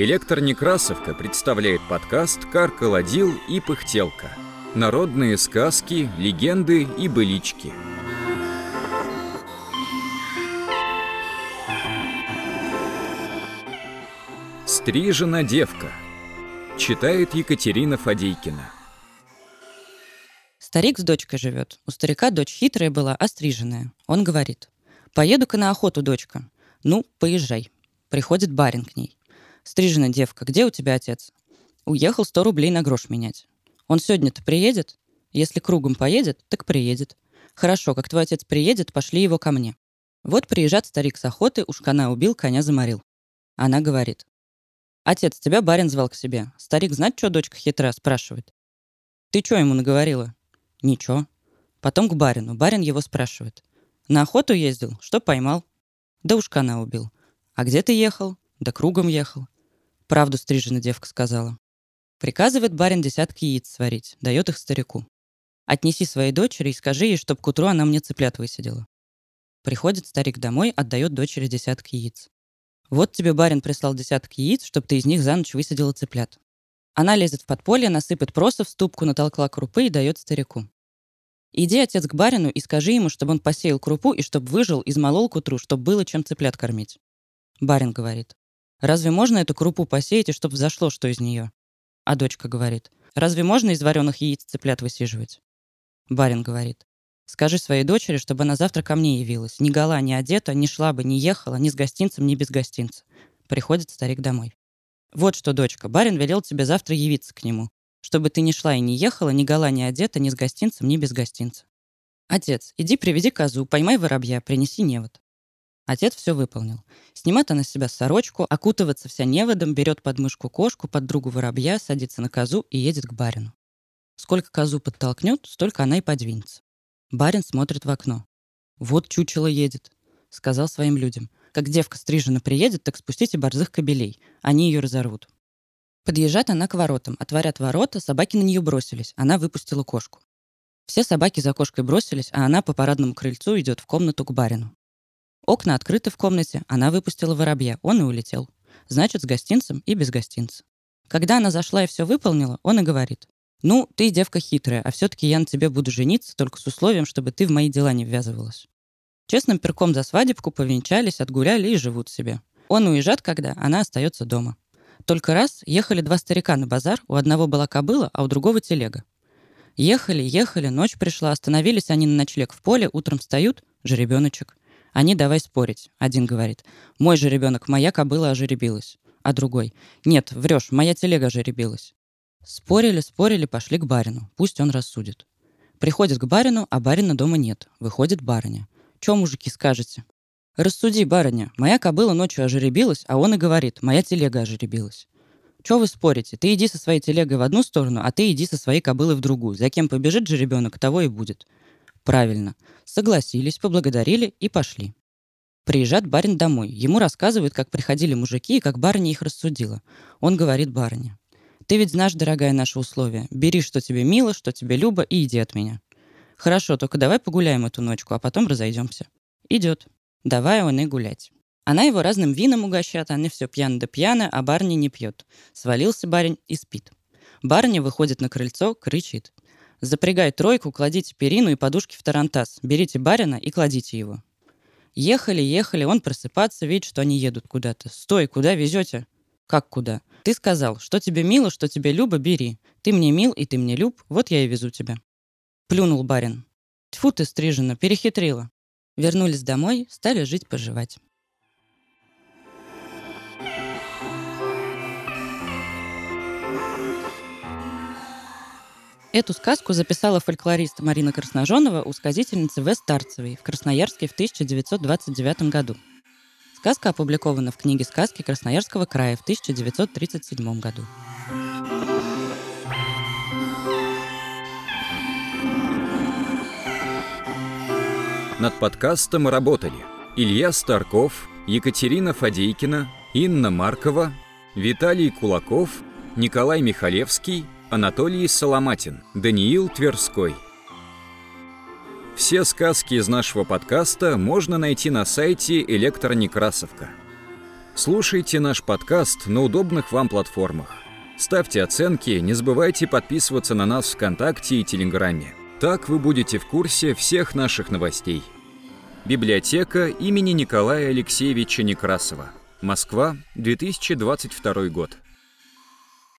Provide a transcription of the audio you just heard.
Электронекрасовка представляет подкаст «Каркаладил и пыхтелка». Народные сказки, легенды и былички. Стрижена девка. Читает Екатерина Фадейкина. Старик с дочкой живет. У старика дочь хитрая была, остриженная. Он говорит, поеду-ка на охоту, дочка. Ну, поезжай. Приходит барин к ней. Стрижена девка, где у тебя отец? Уехал 100 рублей на грош менять. Он сегодня-то приедет? Если кругом поедет, так приедет. Хорошо, как твой отец приедет, пошли его ко мне. Вот приезжает старик с охоты, уж коня убил, коня заморил. Она говорит. Отец, тебя барин звал к себе. Старик знать, что дочка хитра, спрашивает. Ты что ему наговорила? Ничего. Потом к барину. Барин его спрашивает. На охоту ездил? Что поймал? Да уж коня убил. А где ты ехал? Да кругом ехал. Правду стрижена девка сказала. Приказывает барин десятки яиц сварить, дает их старику. Отнеси своей дочери и скажи ей, чтоб к утру она мне цыплят высидела. Приходит старик домой, отдает дочери десятки яиц. Вот тебе барин прислал десятки яиц, чтоб ты из них за ночь высидела цыплят. Она лезет в подполье, насыпет проса в ступку, натолкла крупы и дает старику. Иди, отец, к барину и скажи ему, чтобы он посеял крупу и чтоб выжил, измолол к утру, чтоб было чем цыплят кормить. Барин говорит. Разве можно эту крупу посеять, и чтоб взошло что из нее? А дочка говорит. Разве можно из вареных яиц цыплят высиживать? Барин говорит. Скажи своей дочери, чтобы она завтра ко мне явилась. Ни гола, ни одета, ни шла бы, ни ехала, ни с гостинцем, ни без гостинца. Приходит старик домой. Вот что, дочка, барин велел тебе завтра явиться к нему, чтобы ты ни шла и не ехала, ни гола, ни одета, ни с гостинцем, ни без гостинца. Отец, иди приведи козу, поймай воробья, принеси невод. Отец все выполнил. Снимает она с себя сорочку, окутывается вся неводом, берет под мышку кошку, под другу воробья, садится на козу и едет к барину. Сколько козу подтолкнет, столько она и подвинется. Барин смотрит в окно. «Вот чучело едет», — сказал своим людям. «Как девка стрижена приедет, так спустите борзых кобелей. Они ее разорвут». Подъезжает она к воротам. Отворят ворота, собаки на нее бросились. Она выпустила кошку. Все собаки за кошкой бросились, а она по парадному крыльцу идет в комнату к барину. Окна открыты в комнате, она выпустила воробья, он и улетел. Значит, с гостинцем и без гостинца. Когда она зашла и все выполнила, он и говорит. «Ну, ты девка хитрая, а все-таки я на тебе буду жениться только с условием, чтобы ты в мои дела не ввязывалась». Честным перком за свадебку повенчались, отгуляли и живут себе. Он уезжает, когда она остается дома. Только раз ехали два старика на базар, у одного была кобыла, а у другого телега. Ехали, ехали, ночь пришла, остановились они на ночлег в поле, утром встают, жеребеночек. Они давай спорить. Один говорит, мой же ребенок, моя кобыла ожеребилась. А другой, нет, врешь, моя телега ожеребилась. Спорили, спорили, пошли к барину. Пусть он рассудит. Приходит к барину, а барина дома нет. Выходит барыня. Че, мужики, скажете? Рассуди, барыня, моя кобыла ночью ожеребилась, а он и говорит, моя телега ожеребилась. Че вы спорите? Ты иди со своей телегой в одну сторону, а ты иди со своей кобылой в другую. За кем побежит же ребенок, того и будет. Правильно. Согласились, поблагодарили и пошли. Приезжает барин домой. Ему рассказывают, как приходили мужики и как барыня их рассудила. Он говорит барыне. «Ты ведь знаешь, дорогая, наши условия. Бери, что тебе мило, что тебе любо, и иди от меня». «Хорошо, только давай погуляем эту ночку, а потом разойдемся». «Идет». Давай он и гулять. Она его разным вином угощает, она все пьяна да пьяна, а барни не пьет. Свалился барин и спит. Барыня выходит на крыльцо, кричит. Запрягай тройку, кладите перину и подушки в тарантас. Берите барина и кладите его. Ехали, ехали, он просыпаться, видит, что они едут куда-то. Стой, куда везете? Как куда? Ты сказал, что тебе мило, что тебе любо, бери. Ты мне мил, и ты мне люб, вот я и везу тебя. Плюнул барин. Тьфу ты, стрижена, перехитрила. Вернулись домой, стали жить-поживать. Эту сказку записала фольклорист Марина Красножонова у сказительницы В. Старцевой в Красноярске в 1929 году. Сказка опубликована в книге «Сказки Красноярского края» в 1937 году. Над подкастом работали Илья Старков, Екатерина Фадейкина, Инна Маркова, Виталий Кулаков, Николай Михалевский – Анатолий Соломатин, Даниил Тверской. Все сказки из нашего подкаста можно найти на сайте Электронекрасовка. Слушайте наш подкаст на удобных вам платформах. Ставьте оценки, не забывайте подписываться на нас ВКонтакте и Телеграме. Так вы будете в курсе всех наших новостей. Библиотека имени Николая Алексеевича Некрасова. Москва, 2022 год.